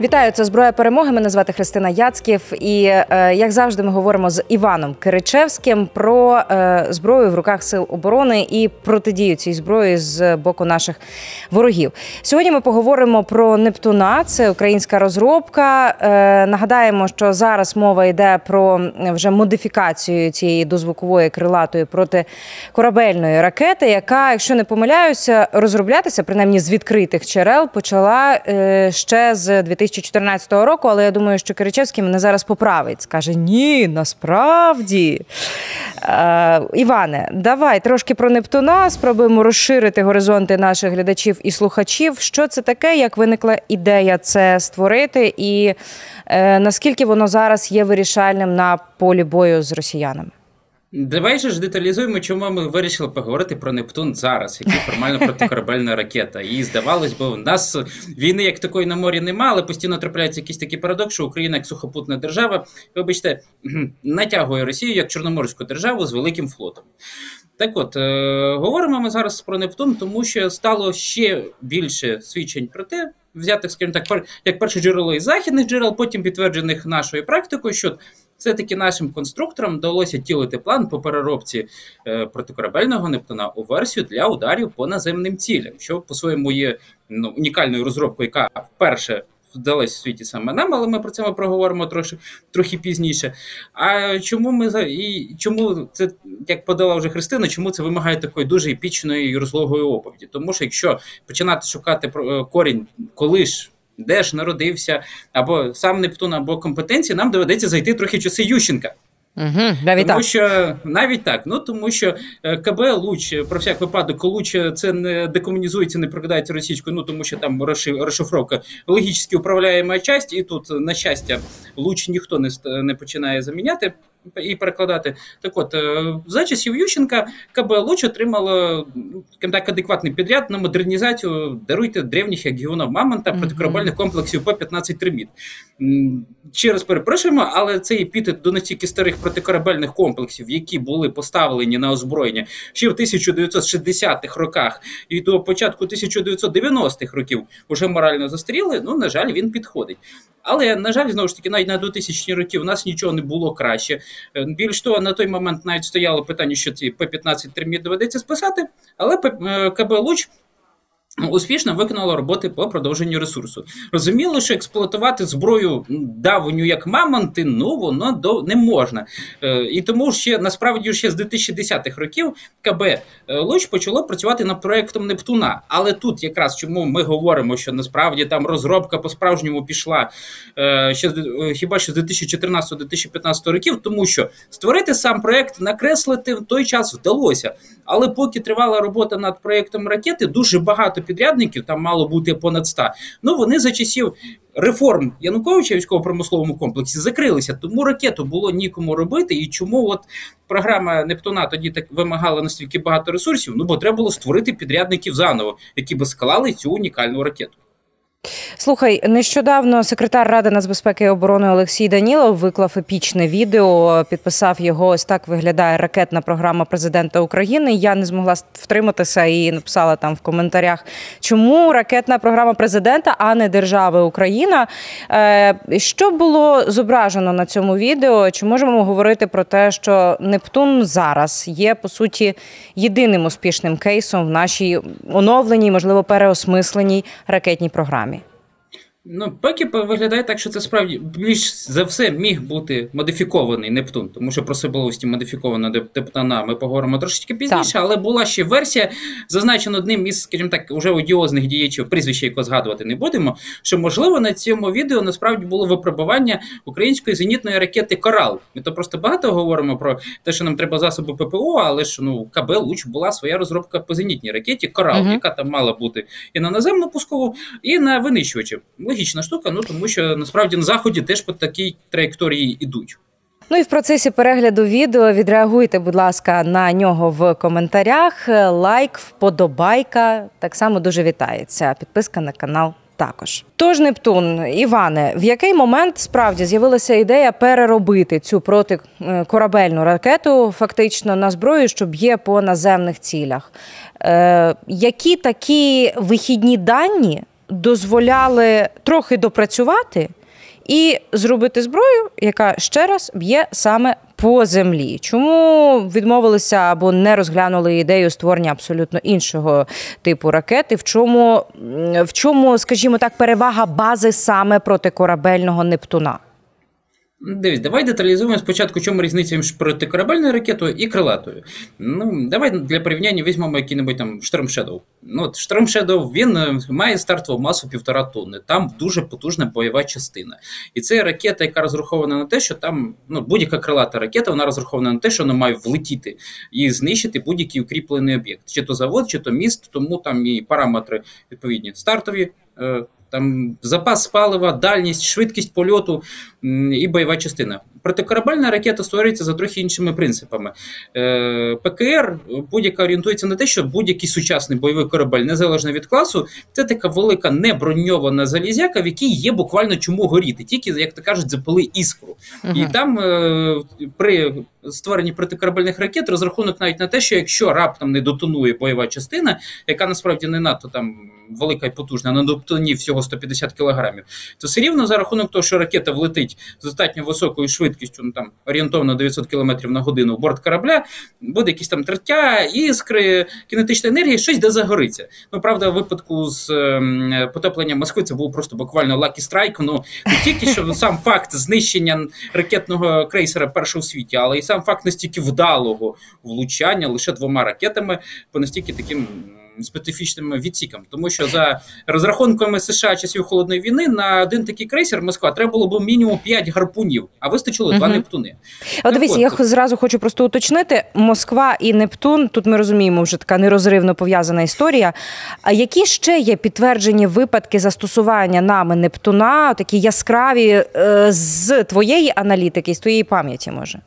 Вітаю, це зброя перемоги. Мене звати Христина Яцьків. І е, як завжди, ми говоримо з Іваном Киричевським про е, зброю в руках сил оборони і протидію цій зброї з боку наших ворогів. Сьогодні ми поговоримо про Нептуна. Це українська розробка. Е, нагадаємо, що зараз мова йде про вже модифікацію цієї дозвукової крилатої протикорабельної ракети, яка, якщо не помиляюся, розроблятися принаймні з відкритих джерел почала ще з 2000 2014 року, але я думаю, що Киричевський мене зараз поправить. Скаже: ні, насправді. Е, Іване, давай трошки про Нептуна. Спробуємо розширити горизонти наших глядачів і слухачів. Що це таке? Як виникла ідея це створити, і е, наскільки воно зараз є вирішальним на полі бою з росіянами? Давай же ж деталізуємо, чому ми вирішили поговорити про Нептун зараз, який формально протикорабельна ракета. І здавалось би, у нас війни як такої на морі немає, але постійно трапляється якийсь такий парадокс, що Україна як сухопутна держава, вибачте, натягує Росію як Чорноморську державу з великим флотом. Так от, е, говоримо ми зараз про Нептун, тому що стало ще більше свідчень про те, взятих, скажімо так, як перше джерело із західних джерел, потім підтверджених нашою практикою, що все-таки нашим конструкторам вдалося тілити план по переробці е, протикорабельного Нептуна у версію для ударів по наземним цілям, що по-своєму є ну, унікальною розробкою, яка вперше вдалась в світі саме нам, але ми про це ми проговоримо трохи трохи пізніше. А чому ми і чому це як подала вже Христина? Чому це вимагає такої дуже епічної і розлогої оповіді? Тому що якщо починати шукати е, корінь, коли ж де ж народився, або сам Нептун, або компетенції, нам доведеться зайти трохи часи Ющенка. Угу, навіть Тому так. що навіть так, ну тому що е, КБ Луч про всяк випадок, Луч це не декомунізується, не прокидається російською, ну тому що там розшифровка логічно управляєма часть, і тут, на щастя, Луч ніхто не не починає заміняти і перекладати. Так от, е, за часів Ющенка КБ Луч отримало ну, так, адекватний підряд на модернізацію даруйте древніх як Мамонта протикорабельних комплексів П-15 Триміт. Ще раз перепрошуємо, але цей епітет до настільки старих протикорабельних комплексів, які були поставлені на озброєння ще в 1960-х роках і до початку 1990-х років вже морально застаріли, ну, на жаль, він підходить. Але, на жаль, знову ж таки, навіть на 2000 роки у нас нічого не було краще. Е, більш того, на той момент навіть стояло питання, що ці П-15 терміт доведеться списати, але е, КБ Луч Успішно виконала роботи по продовженню ресурсу. Розуміло, що експлуатувати зброю давню як мамонти, ну воно до не можна. Е, І тому ще насправді ще з 2010-х років КБ е, Луч почало працювати над проектом Нептуна. Але тут якраз чому ми говоримо, що насправді там розробка по справжньому пішла е, ще е, хіба що з 2014-2015 років, тому що створити сам проект, накреслити в той час вдалося. Але поки тривала робота над проектом ракети, дуже багато підрядників, там мало бути понад 100, Ну вони за часів реформ Януковича військово-промисловому комплексі закрилися. Тому ракету було нікому робити. І чому от програма Нептуна тоді так вимагала настільки багато ресурсів? Ну бо треба було створити підрядників заново, які би склали цю унікальну ракету. Слухай, нещодавно секретар ради нацбезпеки і оборони Олексій Данілов виклав епічне відео. Підписав його. Ось так виглядає ракетна програма президента України. Я не змогла втриматися і написала там в коментарях, чому ракетна програма президента, а не держави Україна. Е, що було зображено на цьому відео? Чи можемо говорити про те, що Нептун зараз є по суті єдиним успішним кейсом в нашій оновленій, можливо, переосмисленій ракетній програмі? Ну, поки виглядає так, що це справді більш за все міг бути модифікований Нептун, тому що про особливості модифікованого Нептуна ми поговоримо трошечки пізніше, так. але була ще версія, зазначена одним із, скажімо так, уже одіозних діячів, прізвище якого згадувати не будемо. Що можливо на цьому відео насправді було випробування української зенітної ракети Корал. Ми то просто багато говоримо про те, що нам треба засоби ППО, але ж ну КБ Луч була своя розробка по зенітній ракеті Корал, угу. яка там мала бути і на наземну пускову, і на винищувачі логічна штука, ну тому що насправді на заході теж по такій траєкторії йдуть. Ну і в процесі перегляду відео відреагуйте, будь ласка, на нього в коментарях. Лайк, вподобайка так само дуже вітається. Підписка на канал. Також тож Нептун, Іване, в який момент справді з'явилася ідея переробити цю протикорабельну ракету фактично на зброю, що б'є по наземних цілях? Е, Які такі вихідні дані дозволяли трохи допрацювати і зробити зброю, яка ще раз б'є саме по землі. Чому відмовилися або не розглянули ідею створення абсолютно іншого типу ракети? В чому, в чому, скажімо так, перевага бази саме протикорабельного Нептуна? Дивись, давай деталізуємо спочатку, чому різниця між протикорабельною ракетою і крилатою. Ну, Давай для порівняння візьмемо який-небудь там Storm Shadow. Ну, от Storm Shadow, він е, має стартову масу півтора тонни. Там дуже потужна бойова частина. І це ракета, яка розрахована на те, що там ну, будь-яка крилата ракета, вона розрахована на те, що вона має влетіти і знищити будь-який укріплений об'єкт. Чи то завод, чи то міст, тому там і параметри відповідні стартові. Там запас палива, дальність, швидкість польоту і бойова частина. Протикорабельна ракета створюється за трохи іншими принципами. Е, ПКР будь-яка орієнтується на те, що будь-який сучасний бойовий корабель, незалежно від класу, це така велика неброньована залізяка, в якій є буквально чому горіти, тільки, як то кажуть, запали іскру. -huh. І там е, при створенні протикорабельних ракет розрахунок навіть на те, що якщо раптом не дотонує бойова частина, яка насправді не надто там велика і потужна, на до тонни, всього 150 кілограмів, то все рівно за рахунок того, що ракета влетить з достатньо високою швидкістю, ну там орієнтовно 900 км на годину в борт корабля, буде якісь там тертя, іскри, кінетична енергія, щось де загориться. Ну правда, в випадку з е, потопленням Москви це був просто буквально lucky strike. Ну не тільки що сам факт знищення ракетного крейсера першого в світі, але й сам факт настільки вдалого влучання лише двома ракетами по настільки таким специфічним відсікам, тому що за розрахунками США часів холодної війни на один такий крейсер Москва треба було б мінімум 5 гарпунів, а вистачило два угу. Нептуни. От дивіться, я зразу хочу просто уточнити: Москва і Нептун. Тут ми розуміємо, вже така нерозривно пов'язана історія. А які ще є підтверджені випадки застосування нами Нептуна, такі яскраві е, з твоєї аналітики, з твоєї пам'яті може?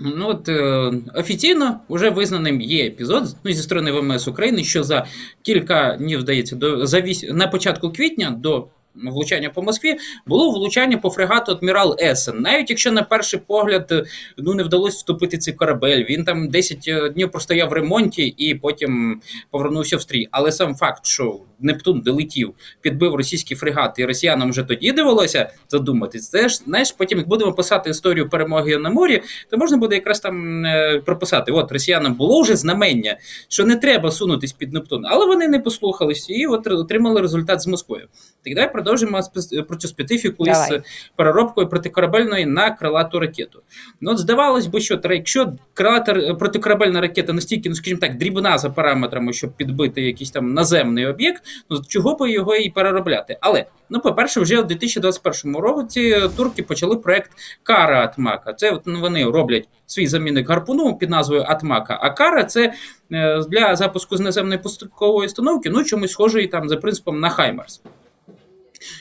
Ну от е, офіційно вже визнаним є епізод ну, зі сторони ВМС України, що за кілька днів здається, десь за вісім, на початку квітня до влучання по Москві було влучання по фрегату Адмірал Есен. Навіть якщо на перший погляд е, ну не вдалося втопити цей корабель, він там 10 е, днів простояв в ремонті і потім повернувся в стрій. Але сам факт, що Нептун долетів, підбив російський фрегат, і росіянам вже тоді довелося задуматись. Це ж знаєш, потім як будемо писати історію перемоги на морі, то можна буде якраз там е, прописати: от росіянам було вже знамення, що не треба сунутись під Нептун, але вони не послухалися і от отримали результат з Москвою. Так давай продовжимо про цю специфіку Давай. із переробкою протикорабельної на крилату ракету. Ну, от здавалось би, що якщо крилата протикорабельна ракета настільки, ну скажімо так, дрібна за параметрами, щоб підбити якийсь там наземний об'єкт, ну чого би його і переробляти? Але ну, по-перше, вже в 2021 році турки почали проект Кара Атмака. Це от, ну, вони роблять свій замінник гарпуну під назвою Атмака. А Кара це е, для запуску з наземної пускової установки, ну чомусь схожий там за принципом на Хаймерс.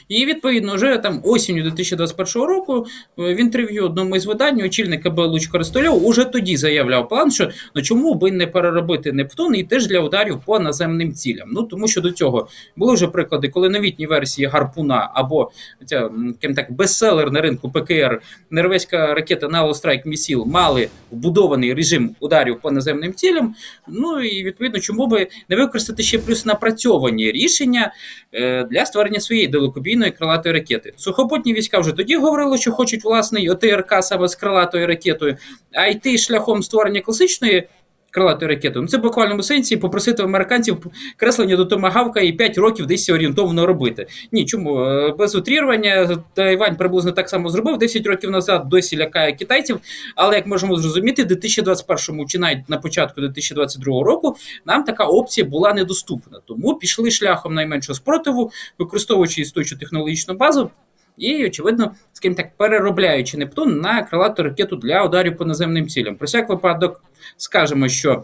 І відповідно вже там осінню 2021 року е, в інтерв'ю одному із видань очільник КБ Луч Користольов уже тоді заявляв план, що ну чому би не переробити Нептун і теж для ударів по наземним цілям. Ну тому що до цього були вже приклади, коли новітні версії гарпуна або ця так бестселер на ринку ПКР норвезька ракета Nalo Strike Missile мали вбудований режим ударів по наземним цілям. Ну і відповідно, чому би не використати ще плюс напрацьовані рішення е, для створення своєї далекобійної крилатої ракети. Сухопутні війська вже тоді говорили, що хочуть власний ОТРК саме з крилатою ракетою, а йти шляхом створення класичної. Крилатою ракетою. Ну, це в буквальному сенсі попросити американців креслення до томагавка і 5 років десь орієнтовно робити. Ні, чому е, без утрірування Тайвань приблизно так само зробив 10 років назад, досі лякає китайців. Але як можемо зрозуміти, в 2021 чи навіть на початку 2022 року нам така опція була недоступна. Тому пішли шляхом найменшого спротиву, використовуючи істочну технологічну базу. І, очевидно, скажімо так, переробляючи Нептун на крилату ракету для ударів по наземним цілям. Про всяк випадок скажемо, що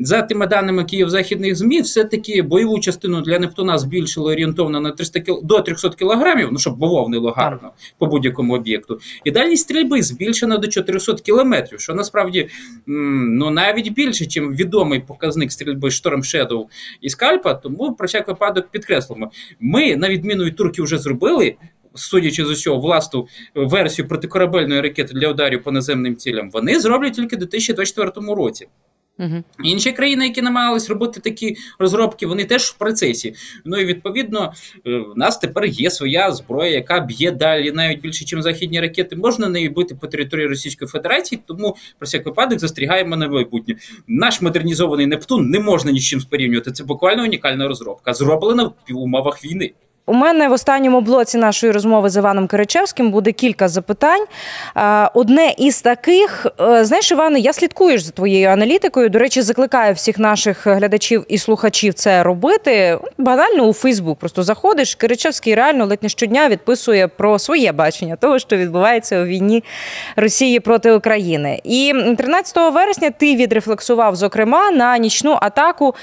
за тими даними Київ-західних ЗМІ, все-таки бойову частину для Нептуна збільшили орієнтовно на 300 кіл... до 300 кілограмів, ну щоб бавовнило гарно по будь-якому об'єкту. І дальність стрільби збільшена до 400 кілометрів, що насправді ну навіть більше, ніж відомий показник стрільби Storm Shadow і скальпа. Тому про всяк випадок підкреслимо. Ми, на відміну від турків, вже зробили судячи з усього, власну версію протикорабельної ракети для ударів по наземним цілям, вони зроблять тільки у 2024 році. Угу. Інші країни, які намагались робити такі розробки, вони теж в процесі. Ну і відповідно е, в нас тепер є своя зброя, яка б'є далі навіть більше, ніж західні ракети. Можна нею бити по території Російської Федерації, тому про всяк випадок застерігаємо на майбутнє. Наш модернізований Нептун не можна ні з чим спорівнювати. Це буквально унікальна розробка, зроблена в умовах війни. У мене в останньому блоці нашої розмови з Іваном Киричевським буде кілька запитань. Одне із таких, е, знаєш, Іване, я слідкую за твоєю аналітикою. До речі, закликаю всіх наших глядачів і слухачів це робити. Банально у Фейсбук. Просто заходиш. Киричевський реально ледь не щодня відписує про своє бачення того, що відбувається у війні Росії проти України. І 13 вересня ти відрефлексував, зокрема, на нічну атаку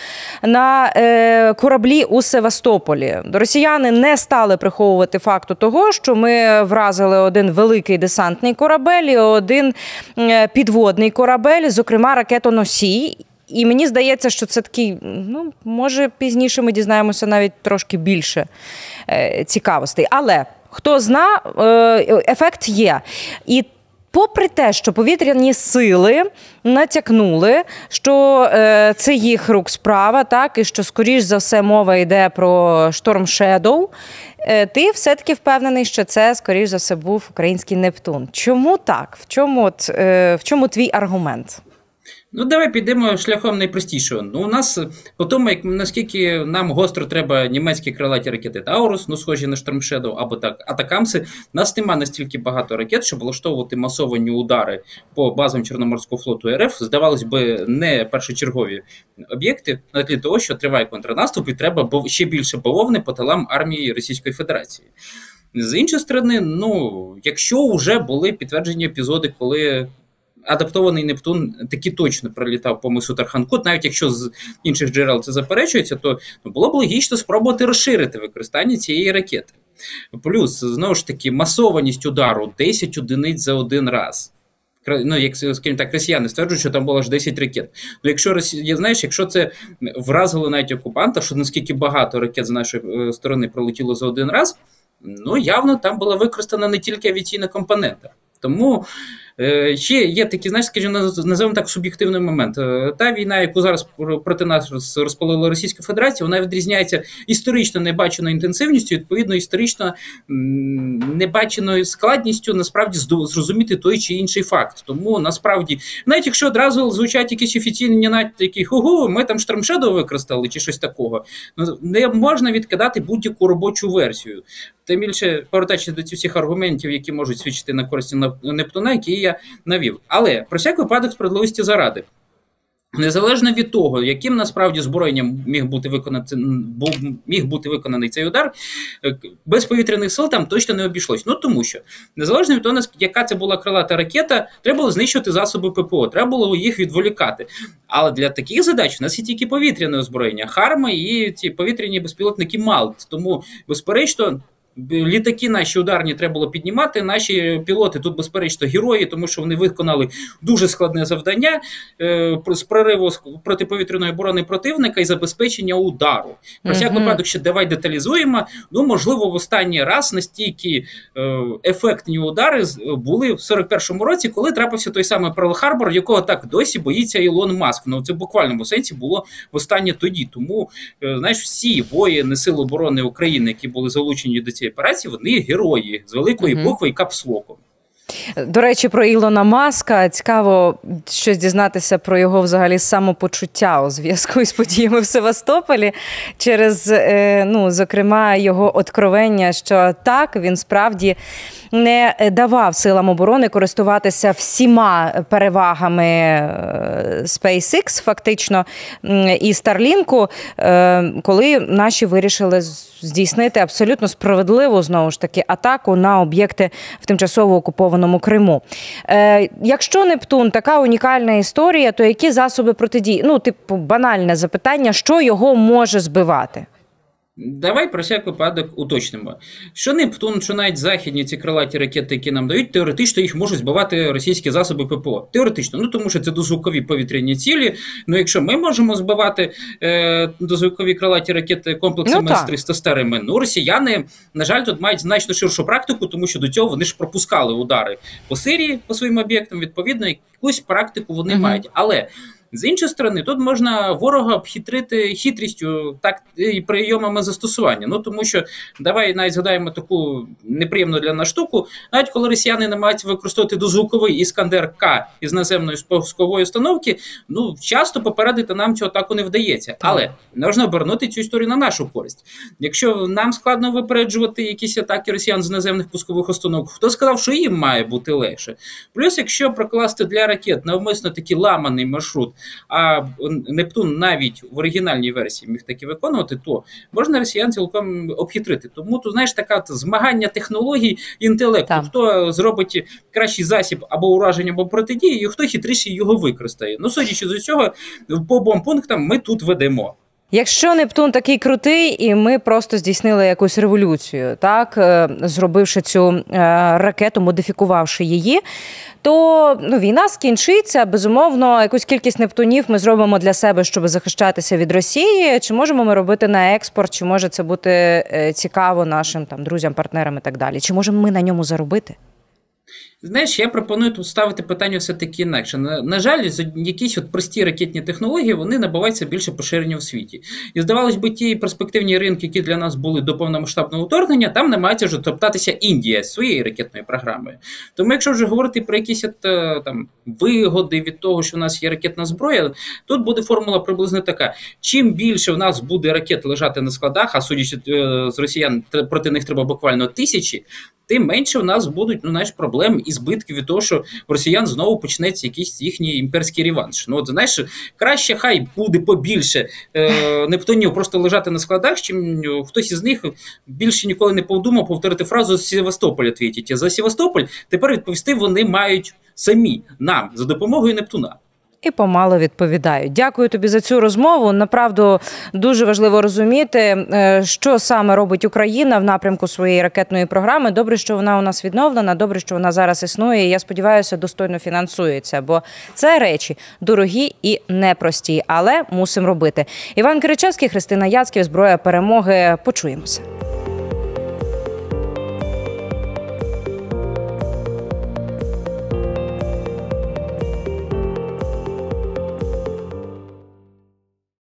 на е, кораблі у Севастополі. До росіяни не стали приховувати факту того, що ми вразили один великий десантний корабель і один е, підводний корабель, зокрема ракетоносій. І мені здається, що це такий, ну може пізніше ми дізнаємося навіть трошки більше е, цікавостей. Але хто зна, е, ефект є. І Попри те, що повітряні сили натякнули, що е, це їх рук справа, так і що, скоріш за все, мова йде про Storm Shadow, е, ти все-таки впевнений, що це, скоріш за все, був український Нептун. Чому так? В чому, е, в чому твій аргумент? Ну, давай підемо шляхом найпростішого. Ну, у нас по тому, наскільки нам гостро треба німецькі крилаті ракети Таурус, ну схожі на Storm Shadow або так ATACMS-и, у нас нема настільки багато ракет, щоб влаштовувати масовані удари по базам Чорноморського флоту РФ. Здавалось би, не першочергові об'єкти, на тлі того, що триває контрнаступ, і треба ще більше бавовни по талам армії Російської Федерації. З іншої сторони, ну якщо вже були підтверджені епізоди, коли адаптований Нептун таки точно пролітав по мису Тарханкут, навіть якщо з інших джерел це заперечується, то ну, було б логічно спробувати розширити використання цієї ракети. Плюс, знову ж таки, масованість удару 10 одиниць за один раз. Ну, як скажімо так, росіяни стверджують, що там було аж 10 ракет. Ну, якщо Росія, знаєш, якщо це вразило навіть окупанта, що наскільки багато ракет з нашої е, сторони пролетіло за один раз, ну явно там була використана не тільки авіаційна компонента. Тому ще є такі, знаєш, скажімо, називаємо так суб'єктивний момент. Е, та війна, яку зараз проти нас розпалила Російська Федерація, вона відрізняється історично небаченою інтенсивністю, відповідно, історично небаченою складністю насправді зрозуміти той чи інший факт. Тому насправді, навіть якщо одразу звучать якісь офіційні такі ху ми там штормшедо використали чи щось такого, ну не можна відкидати будь-яку робочу версію. Тим більше повертаючись до цих всіх аргументів, які можуть свідчити на користь Нептуна, які я навів. Але про всяк випадок справедливості заради. Незалежно від того, яким насправді зброєнням міг бути виконати міг бути виконаний цей удар, е, без повітряних сил там точно не обійшлось. Ну тому що незалежно від того, яка це була крилата ракета, треба було знищувати засоби ППО, треба було їх відволікати. Але для таких задач у нас є тільки повітряне озброєння, харми і ці повітряні безпілотники Малт. Тому, безперечно, Літаки наші ударні треба було піднімати. Наші пілоти тут, безперечно, герої, тому що вони виконали дуже складне завдання е, з прориву протиповітряної оборони противника і забезпечення удару. Про всяк випадок ще давай деталізуємо. Ну, можливо, в останній раз настільки е, ефектні удари були в 41-му році, коли трапився той самий Перл Харбор, якого так досі боїться Ілон Маск. Ну це в буквальному сенсі було в останнє тоді. Тому е, знаєш, всі воїни Сил оборони України, які були залучені до цієї операції, вони герої з великої угу. букви і капслоком. До речі, про Ілона Маска цікаво щось дізнатися про його взагалі самопочуття у зв'язку з подіями в Севастополі через, е, ну, зокрема, його откровення, що так він справді не давав силам оборони користуватися всіма перевагами е, SpaceX, фактично, і Старлінку, е, коли наші вирішили здійснити абсолютно справедливу знову ж таки атаку на об'єкти в тимчасово окупованому Криму. Е, якщо Нептун така унікальна історія, то які засоби протидії? Ну, типу, банальне запитання, що його може збивати? Давай про всяк випадок уточнимо. Що Нептун, що навіть західні ці крилаті ракети, які нам дають, теоретично їх можуть збивати російські засоби ППО. Теоретично, ну тому що це дозвукові повітряні цілі. Ну якщо ми можемо збивати е, дозвукові крилаті ракети комплексами ну, з 300 старими, ну росіяни, на жаль, тут мають значно ширшу практику, тому що до цього вони ж пропускали удари по Сирії по своїм об'єктам. Відповідно, якусь практику вони угу. мають. Але З іншої сторони, тут можна ворога обхитрити хитрістю, так і прийомами застосування. Ну тому що давай навіть згадаємо таку неприємну для нас штуку, навіть коли росіяни намагаються використовувати дозвуковий іскандер К із наземної спускової установки, ну часто попередити нам цього так не вдається. Але можна обернути цю історію на нашу користь. Якщо нам складно випереджувати якісь атаки росіян з наземних пускових установок, хто сказав, що їм має бути легше? Плюс, якщо прокласти для ракет навмисно такий ламаний маршрут, а Нептун навіть в оригінальній версії міг таки виконувати, то можна росіян цілком обхитрити. Тому тут знаєш така змагання технологій інтелекту. Так. Хто зробить кращий засіб або ураження, або протидії, і хто хитріше його використає. Ну, судячи з усього, по бомпунктам ми тут ведемо. Якщо Нептун такий крутий, і ми просто здійснили якусь революцію, так е, зробивши цю е, ракету, модифікувавши її, то ну, війна скінчиться. Безумовно, якусь кількість нептунів ми зробимо для себе, щоб захищатися від Росії. Чи можемо ми робити на експорт? Чи може це бути е, цікаво нашим там друзям, партнерам і так далі? Чи можемо ми на ньому заробити? Знаєш, я пропоную тут ставити питання все-таки інакше. На, на жаль, якісь от прості ракетні технології вони набуваються більше поширення в світі. І здавалось би, ті перспективні ринки, які для нас були до повномасштабного вторгнення, там намагається вже топтатися Індія з своєю ракетною програмою. Тому, якщо вже говорити про якісь от, е, там вигоди від того, що в нас є ракетна зброя, тут буде формула приблизно така: чим більше в нас буде ракет лежати на складах, а судячи е, з росіян, проти них треба буквально тисячі. Тим менше в нас будуть ну, знаєш, проблем і збитки від того, що в росіян знову почнеться якийсь їхній імперський реванш. Ну от знаєш, краще хай буде побільше е, нептунів просто лежати на складах, чим хтось із них більше ніколи не подумав повторити фразу з Севастополя твітіть. За Севастополь тепер відповісти вони мають самі нам за допомогою Нептуна. І помало відповідають. Дякую тобі за цю розмову. Направду дуже важливо розуміти, е, що саме робить Україна в напрямку своєї ракетної програми. Добре, що вона у нас відновлена. Добре, що вона зараз існує. Я сподіваюся, достойно фінансується, бо це речі дорогі і непрості, але мусимо робити. Іван Киричевський, Христина Яцьків, зброя перемоги. Почуємося.